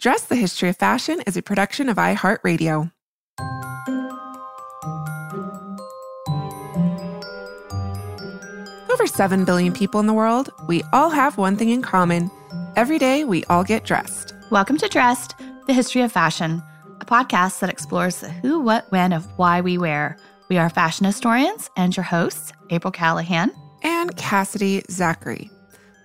Dress the History of Fashion is a production of iHeartRadio. Over 7 billion people in the world, we all have one thing in common. Every day, we all get dressed. Welcome to Dressed, the History of Fashion, a podcast that explores the who, what, when of why we wear. We are fashion historians and your hosts, April Callahan and Cassidy Zachary.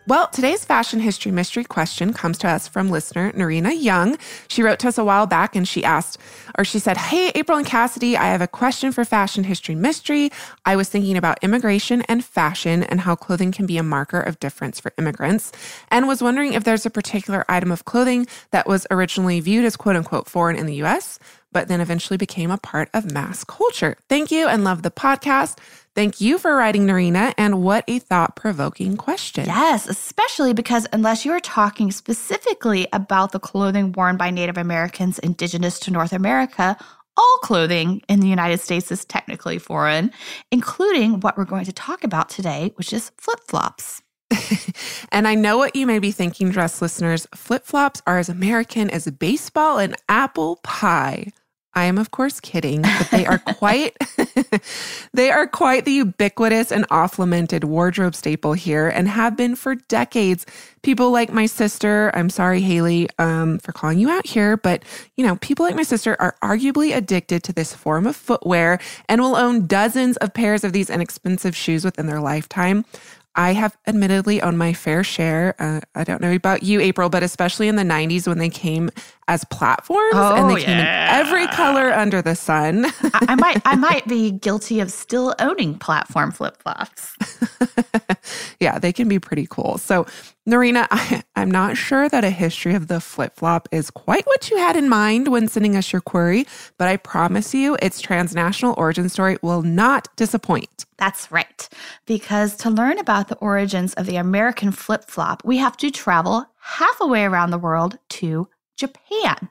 Well, today's fashion history mystery question comes to us from listener Narina Young. She wrote to us a while back and she asked, or she said, Hey, April and Cassidy, I have a question for fashion history mystery. I was thinking about immigration and fashion and how clothing can be a marker of difference for immigrants, and was wondering if there's a particular item of clothing that was originally viewed as quote unquote foreign in the US, but then eventually became a part of mass culture. Thank you and love the podcast. Thank you for writing, Narina, and what a thought provoking question. Yes, especially because unless you are talking specifically about the clothing worn by Native Americans indigenous to North America, all clothing in the United States is technically foreign, including what we're going to talk about today, which is flip flops. and I know what you may be thinking, dress listeners flip flops are as American as baseball and apple pie. I am of course kidding, but they are quite they are quite the ubiquitous and off-lamented wardrobe staple here and have been for decades. People like my sister, I'm sorry Haley um, for calling you out here, but you know, people like my sister are arguably addicted to this form of footwear and will own dozens of pairs of these inexpensive shoes within their lifetime. I have admittedly owned my fair share. Uh, I don't know about you, April, but especially in the 90s when they came as platforms oh, and they yeah. came in every color under the sun. I, I, might I might be guilty of still owning platform flip-flops. yeah, they can be pretty cool. So, Narina, I, I'm not sure that a history of the flip-flop is quite what you had in mind when sending us your query, but I promise you its transnational origin story will not disappoint. That's right. Because to learn about the origins of the American flip-flop, we have to travel half a way around the world to Japan.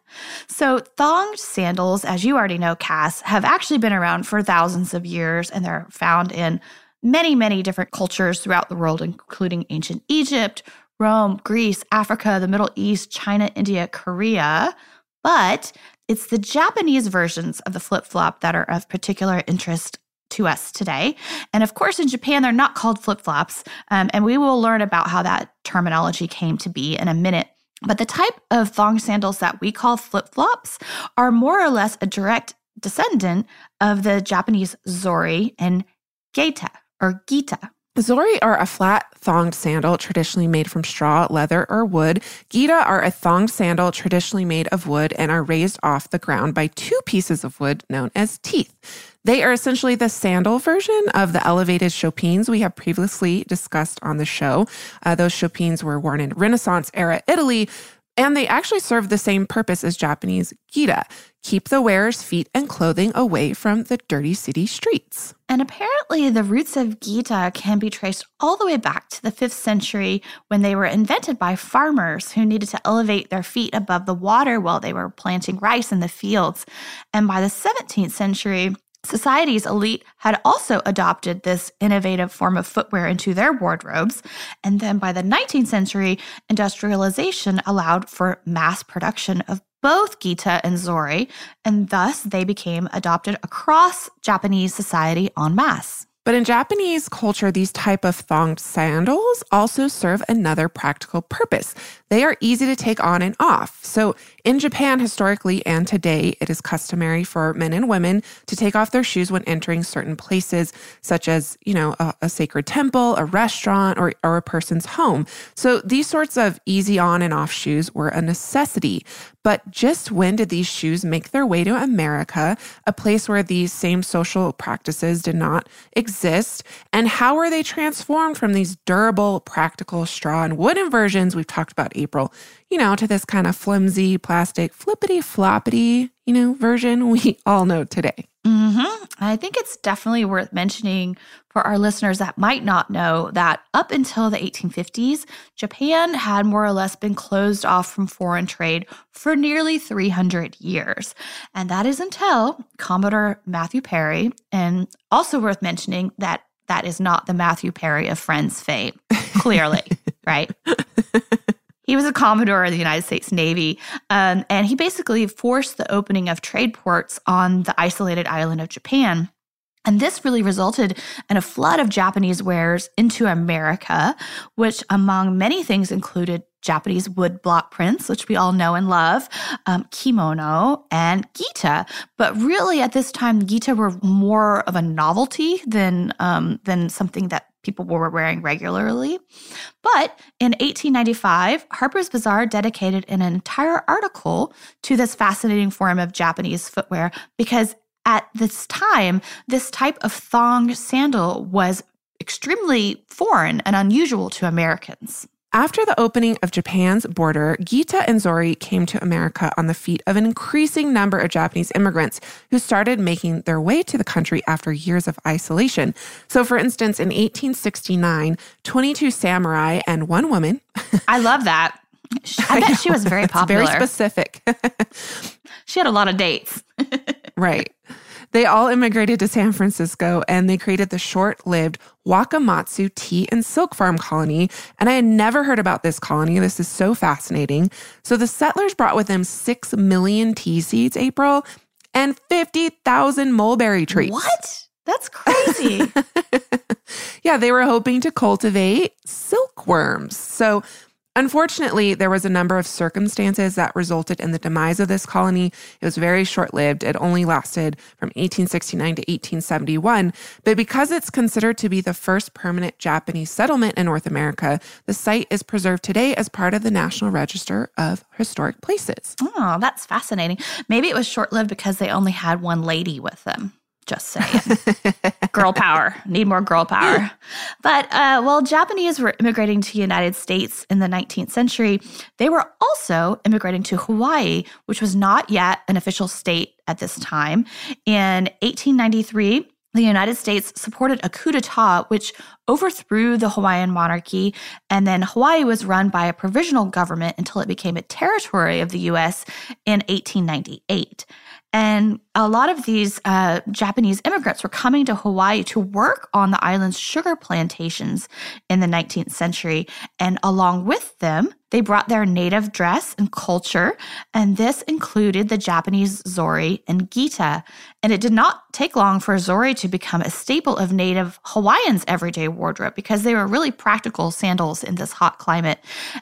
So, thonged sandals, as you already know, Cass, have actually been around for thousands of years and they're found in many, many different cultures throughout the world, including ancient Egypt, Rome, Greece, Africa, the Middle East, China, India, Korea. But it's the Japanese versions of the flip flop that are of particular interest to us today. And of course, in Japan, they're not called flip flops. Um, and we will learn about how that terminology came to be in a minute. But the type of thong sandals that we call flip flops are more or less a direct descendant of the Japanese zori and geta or gita. Zori are a flat thonged sandal traditionally made from straw, leather, or wood. Gita are a thonged sandal traditionally made of wood and are raised off the ground by two pieces of wood known as teeth. They are essentially the sandal version of the elevated chopines we have previously discussed on the show. Uh, those chopines were worn in Renaissance era Italy, and they actually serve the same purpose as Japanese gita keep the wearer's feet and clothing away from the dirty city streets. And apparently, the roots of gita can be traced all the way back to the 5th century when they were invented by farmers who needed to elevate their feet above the water while they were planting rice in the fields. And by the 17th century, Society's elite had also adopted this innovative form of footwear into their wardrobes. And then by the 19th century, industrialization allowed for mass production of both Gita and Zori, and thus they became adopted across Japanese society en masse. But in Japanese culture, these type of thonged sandals also serve another practical purpose. They are easy to take on and off. So in Japan, historically and today, it is customary for men and women to take off their shoes when entering certain places, such as, you know, a, a sacred temple, a restaurant, or, or a person's home. So these sorts of easy on and off shoes were a necessity. But just when did these shoes make their way to America, a place where these same social practices did not exist? And how were they transformed from these durable, practical straw and wooden versions we've talked about, April, you know, to this kind of flimsy, plastic, flippity floppity, you know, version we all know today? Mm-hmm. I think it's definitely worth mentioning for our listeners that might not know that up until the 1850s, Japan had more or less been closed off from foreign trade for nearly 300 years. And that is until Commodore Matthew Perry, and also worth mentioning that that is not the Matthew Perry of Friends fame, clearly, right? He was a Commodore of the United States Navy, um, and he basically forced the opening of trade ports on the isolated island of Japan. And this really resulted in a flood of Japanese wares into America, which, among many things, included Japanese wood block prints, which we all know and love, um, kimono, and gita. But really, at this time, gita were more of a novelty than um, than something that people were wearing regularly. But in 1895, Harper's Bazaar dedicated an entire article to this fascinating form of Japanese footwear because at this time, this type of thong sandal was extremely foreign and unusual to Americans. After the opening of Japan's border, Gita and Zori came to America on the feet of an increasing number of Japanese immigrants who started making their way to the country after years of isolation. So, for instance, in 1869, 22 samurai and one woman. I love that. I bet she was very popular. very specific. she had a lot of dates. right. They all immigrated to San Francisco and they created the short lived Wakamatsu Tea and Silk Farm Colony. And I had never heard about this colony. This is so fascinating. So the settlers brought with them 6 million tea seeds, April, and 50,000 mulberry trees. What? That's crazy. yeah, they were hoping to cultivate silkworms. So Unfortunately, there was a number of circumstances that resulted in the demise of this colony. It was very short lived. It only lasted from 1869 to 1871. But because it's considered to be the first permanent Japanese settlement in North America, the site is preserved today as part of the National Register of Historic Places. Oh, that's fascinating. Maybe it was short lived because they only had one lady with them. Just saying. girl power. Need more girl power. But uh, while Japanese were immigrating to the United States in the 19th century, they were also immigrating to Hawaii, which was not yet an official state at this time. In 1893, the United States supported a coup d'etat which overthrew the Hawaiian monarchy, and then Hawaii was run by a provisional government until it became a territory of the US in 1898. And a lot of these uh, Japanese immigrants were coming to Hawaii to work on the island's sugar plantations in the 19th century. And along with them, they brought their native dress and culture. And this included the Japanese zori and gita. And it did not take long for zori to become a staple of native Hawaiians' everyday wardrobe because they were really practical sandals in this hot climate.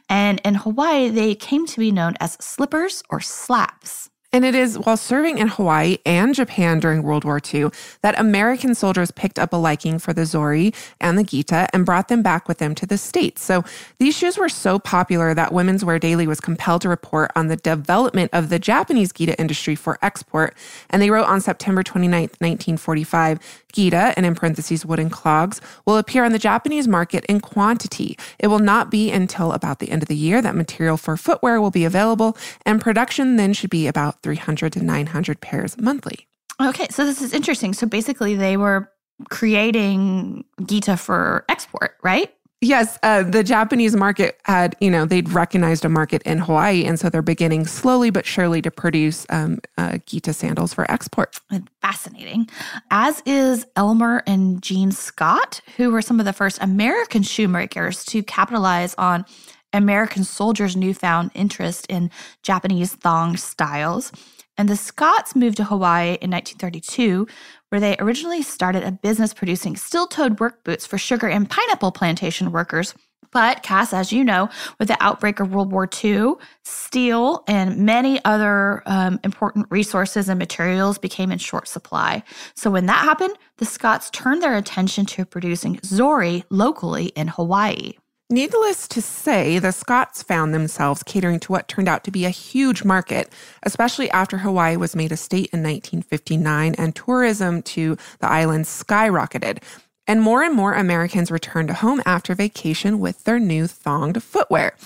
And in Hawaii, they came to be known as slippers or slaps. And it is while serving in Hawaii and Japan during World War II that American soldiers picked up a liking for the Zori and the Gita and brought them back with them to the States. So these shoes were so popular that Women's Wear Daily was compelled to report on the development of the Japanese Gita industry for export. And they wrote on September 29, 1945, Gita, and in parentheses, wooden clogs, will appear on the Japanese market in quantity. It will not be until about the end of the year that material for footwear will be available, and production then should be about 300 to 900 pairs monthly. Okay, so this is interesting. So basically, they were creating Gita for export, right? Yes, uh, the Japanese market had, you know, they'd recognized a market in Hawaii. And so they're beginning slowly but surely to produce um, uh, Gita sandals for export. Fascinating. As is Elmer and Jean Scott, who were some of the first American shoemakers to capitalize on American soldiers' newfound interest in Japanese thong styles. And the Scotts moved to Hawaii in 1932, where they originally started a business producing steel toed work boots for sugar and pineapple plantation workers. But, Cass, as you know, with the outbreak of World War II, steel and many other um, important resources and materials became in short supply. So, when that happened, the Scotts turned their attention to producing Zori locally in Hawaii. Needless to say, the Scotts found themselves catering to what turned out to be a huge market, especially after Hawaii was made a state in 1959 and tourism to the island skyrocketed. And more and more Americans returned home after vacation with their new thonged footwear.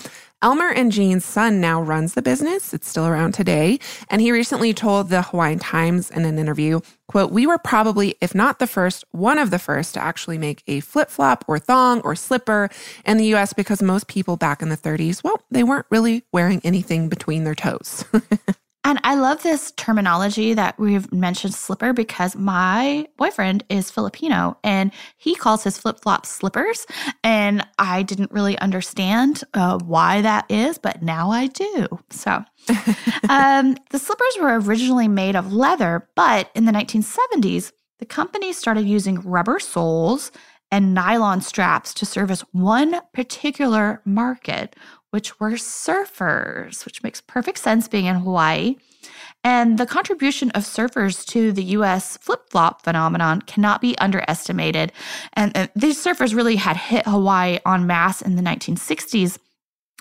Elmer and Jean's son now runs the business. It's still around today. And he recently told the Hawaiian Times in an interview, quote, we were probably, if not the first, one of the first to actually make a flip flop or thong or slipper in the US because most people back in the 30s, well, they weren't really wearing anything between their toes. And I love this terminology that we've mentioned slipper because my boyfriend is Filipino and he calls his flip flops slippers. And I didn't really understand uh, why that is, but now I do. So um, the slippers were originally made of leather, but in the 1970s, the company started using rubber soles and nylon straps to service one particular market, which were surfers, which makes perfect sense being in Hawaii. And the contribution of surfers to the US flip flop phenomenon cannot be underestimated. And, and these surfers really had hit Hawaii en masse in the 1960s.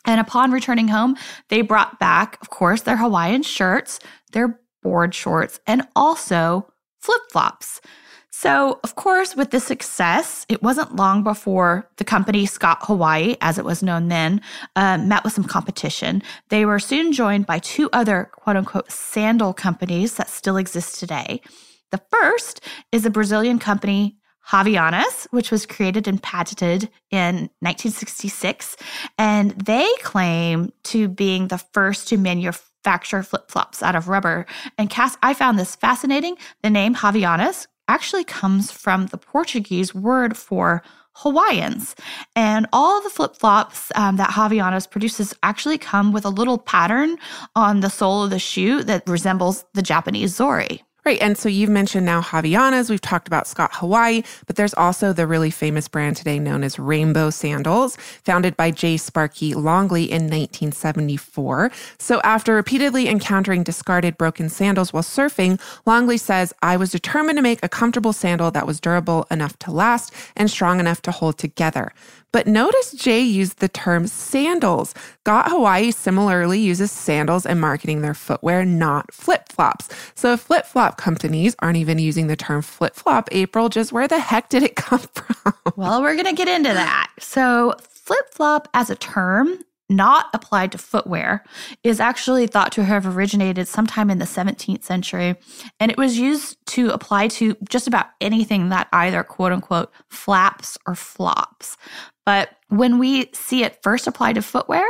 And upon returning home, they brought back, of course, their Hawaiian shirts, their board shorts, and also flip flops. So, of course, with this success, it wasn't long before the company Scott Hawaii, as it was known then, uh, met with some competition. They were soon joined by two other quote unquote sandal companies that still exist today. The first is a Brazilian company, Havaianas, which was created and patented in 1966. And they claim to being the first to manufacture flip flops out of rubber. And Cass, I found this fascinating. The name Havaianas actually comes from the Portuguese word for Hawaiians. And all the flip flops um, that Havaianas produces actually come with a little pattern on the sole of the shoe that resembles the Japanese zori. Right. And so you've mentioned now Havaianas. We've talked about Scott Hawaii, but there's also the really famous brand today known as Rainbow Sandals, founded by J. Sparky Longley in 1974. So after repeatedly encountering discarded broken sandals while surfing, Longley says, I was determined to make a comfortable sandal that was durable enough to last and strong enough to hold together. But notice Jay used the term sandals. Scott Hawaii similarly uses sandals in marketing their footwear, not flip flops. So if flip flop companies aren't even using the term flip flop, April, just where the heck did it come from? well, we're going to get into that. So flip flop as a term not applied to footwear is actually thought to have originated sometime in the 17th century. And it was used to apply to just about anything that either quote unquote flaps or flops. But when we see it first applied to footwear,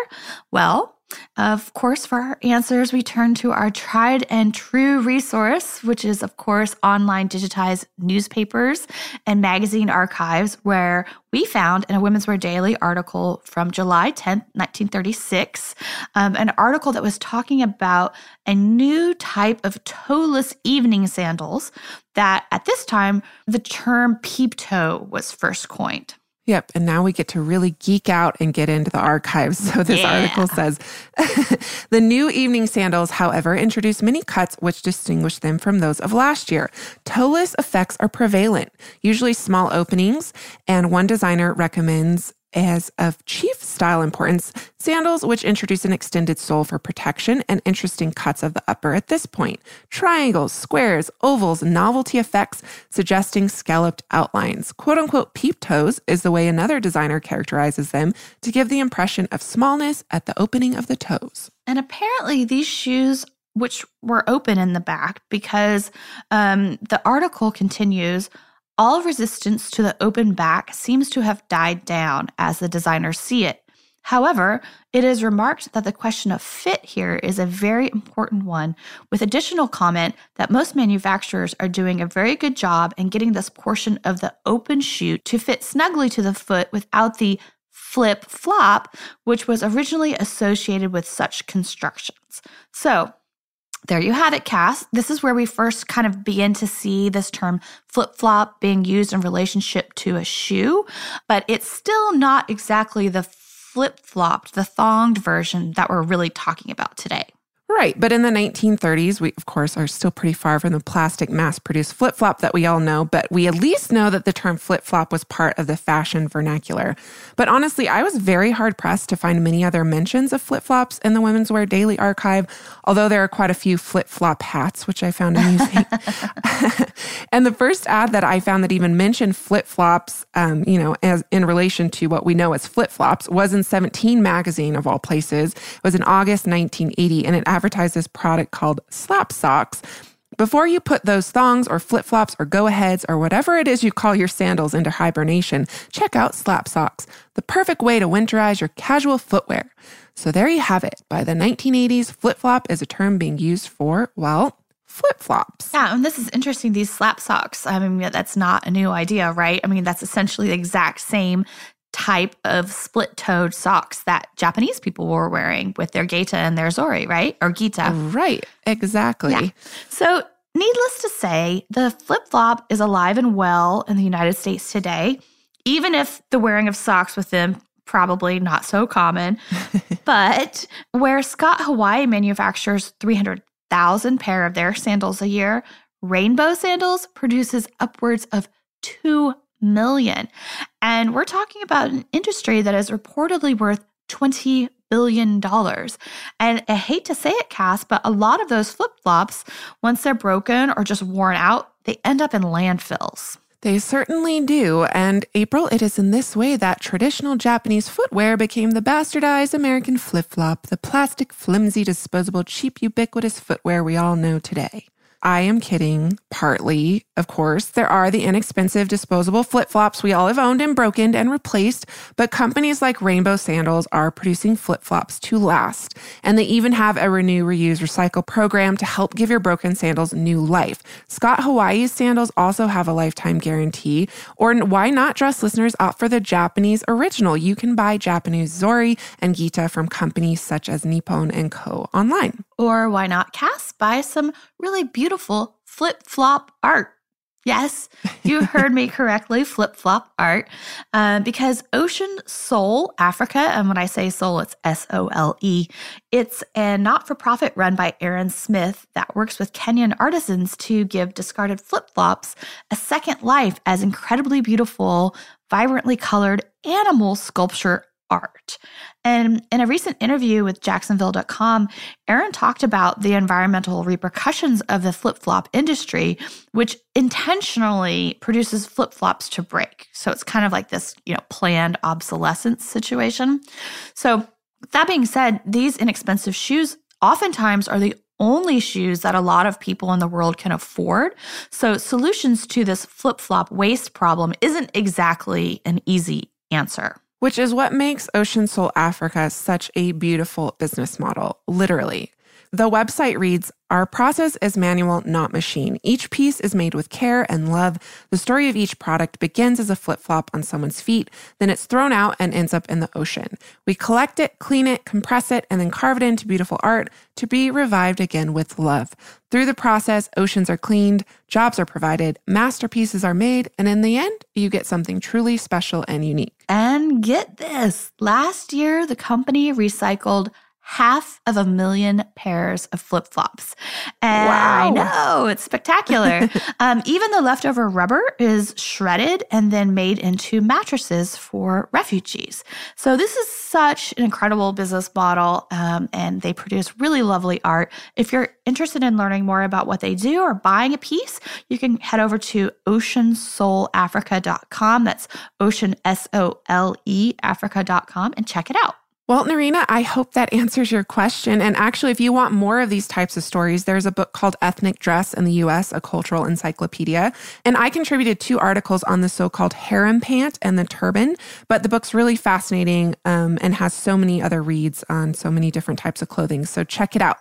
well, of course, for our answers, we turn to our tried and true resource, which is, of course, online digitized newspapers and magazine archives, where we found in a Women's Wear Daily article from July 10th, 1936, um, an article that was talking about a new type of toeless evening sandals that at this time, the term peep toe was first coined. Yep. And now we get to really geek out and get into the archives. So this yeah. article says the new evening sandals, however, introduce many cuts which distinguish them from those of last year. Toeless effects are prevalent, usually small openings, and one designer recommends as of chief style importance, sandals, which introduce an extended sole for protection and interesting cuts of the upper at this point, triangles, squares, ovals, novelty effects suggesting scalloped outlines. Quote unquote peep toes is the way another designer characterizes them to give the impression of smallness at the opening of the toes. And apparently, these shoes which were open in the back because um, the article continues all resistance to the open back seems to have died down as the designers see it. However, it is remarked that the question of fit here is a very important one, with additional comment that most manufacturers are doing a very good job in getting this portion of the open shoe to fit snugly to the foot without the flip flop, which was originally associated with such constructions. So, there you have it, Cass. This is where we first kind of begin to see this term flip flop being used in relationship to a shoe, but it's still not exactly the flip flopped, the thonged version that we're really talking about today. Right. But in the 1930s, we, of course, are still pretty far from the plastic mass produced flip flop that we all know, but we at least know that the term flip flop was part of the fashion vernacular. But honestly, I was very hard pressed to find many other mentions of flip flops in the Women's Wear Daily archive, although there are quite a few flip flop hats, which I found amusing. and the first ad that I found that even mentioned flip flops, um, you know, as in relation to what we know as flip flops, was in 17 magazine of all places. It was in August 1980, and it advertise this product called Slap Socks. Before you put those thongs or flip flops or go aheads or whatever it is you call your sandals into hibernation, check out Slap Socks, the perfect way to winterize your casual footwear. So there you have it. By the 1980s, flip flop is a term being used for, well, flip flops. Yeah, and this is interesting. These slap socks, I mean, that's not a new idea, right? I mean, that's essentially the exact same type of split toed socks that Japanese people were wearing with their Geita and their Zori, right? Or Gita. Right, exactly. Yeah. So, needless to say, the flip flop is alive and well in the United States today, even if the wearing of socks with them probably not so common. but where Scott Hawaii manufactures 300,000 pair of their sandals a year, Rainbow Sandals produces upwards of 2 million. And we're talking about an industry that is reportedly worth 20 billion dollars. And I hate to say it, Cass, but a lot of those flip flops, once they're broken or just worn out, they end up in landfills. They certainly do. And April, it is in this way that traditional Japanese footwear became the bastardized American flip flop, the plastic, flimsy, disposable, cheap, ubiquitous footwear we all know today. I am kidding, partly, of course. There are the inexpensive disposable flip flops we all have owned and broken and replaced, but companies like Rainbow Sandals are producing flip flops to last. And they even have a renew, reuse, recycle program to help give your broken sandals new life. Scott Hawaii's sandals also have a lifetime guarantee. Or why not dress listeners opt for the Japanese original? You can buy Japanese Zori and Gita from companies such as Nippon and Co. online. Or why not Cass buy some really beautiful flip flop art? Yes, you heard me correctly, flip flop art, uh, because Ocean Sole Africa, and when I say soul, it's S O L E, it's a not for profit run by Aaron Smith that works with Kenyan artisans to give discarded flip flops a second life as incredibly beautiful, vibrantly colored animal sculpture art. And in a recent interview with Jacksonville.com, Aaron talked about the environmental repercussions of the flip flop industry, which intentionally produces flip flops to break. So it's kind of like this, you know, planned obsolescence situation. So, that being said, these inexpensive shoes oftentimes are the only shoes that a lot of people in the world can afford. So, solutions to this flip flop waste problem isn't exactly an easy answer which is what makes Ocean Sole Africa such a beautiful business model, literally. The website reads Our process is manual, not machine. Each piece is made with care and love. The story of each product begins as a flip flop on someone's feet, then it's thrown out and ends up in the ocean. We collect it, clean it, compress it, and then carve it into beautiful art to be revived again with love. Through the process, oceans are cleaned, jobs are provided, masterpieces are made, and in the end, you get something truly special and unique. And get this last year, the company recycled half of a million pairs of flip flops. And wow. I know it's spectacular. um, even the leftover rubber is shredded and then made into mattresses for refugees. So this is such an incredible business model, um, and they produce really lovely art. If you're interested in learning more about what they do or buying a piece, you can head over to oceansoleafrica.com. That's ocean S O L E Africa.com and check it out. Well, Narina, I hope that answers your question. And actually, if you want more of these types of stories, there's a book called Ethnic Dress in the US, a cultural encyclopedia. And I contributed two articles on the so called harem pant and the turban. But the book's really fascinating um, and has so many other reads on so many different types of clothing. So check it out.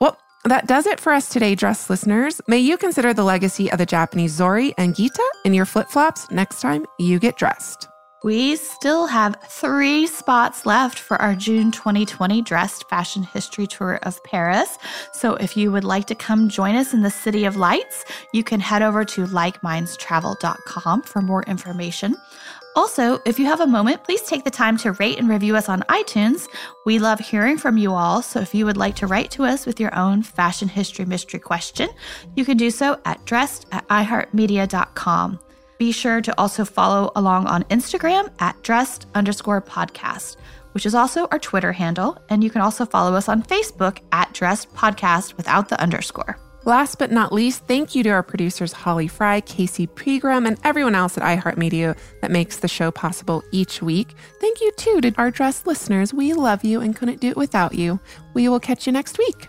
Well, that does it for us today, dress listeners. May you consider the legacy of the Japanese Zori and Gita in your flip flops next time you get dressed. We still have three spots left for our June 2020 Dressed Fashion History Tour of Paris. So if you would like to come join us in the City of Lights, you can head over to likemindstravel.com for more information. Also, if you have a moment, please take the time to rate and review us on iTunes. We love hearing from you all, so if you would like to write to us with your own fashion history mystery question, you can do so at dressed at iheartmedia.com. Be sure to also follow along on Instagram at dressed underscore podcast, which is also our Twitter handle. And you can also follow us on Facebook at dressed podcast without the underscore. Last but not least, thank you to our producers Holly Fry, Casey Pegram, and everyone else at iHeartMedia that makes the show possible each week. Thank you too to our dressed listeners. We love you and couldn't do it without you. We will catch you next week.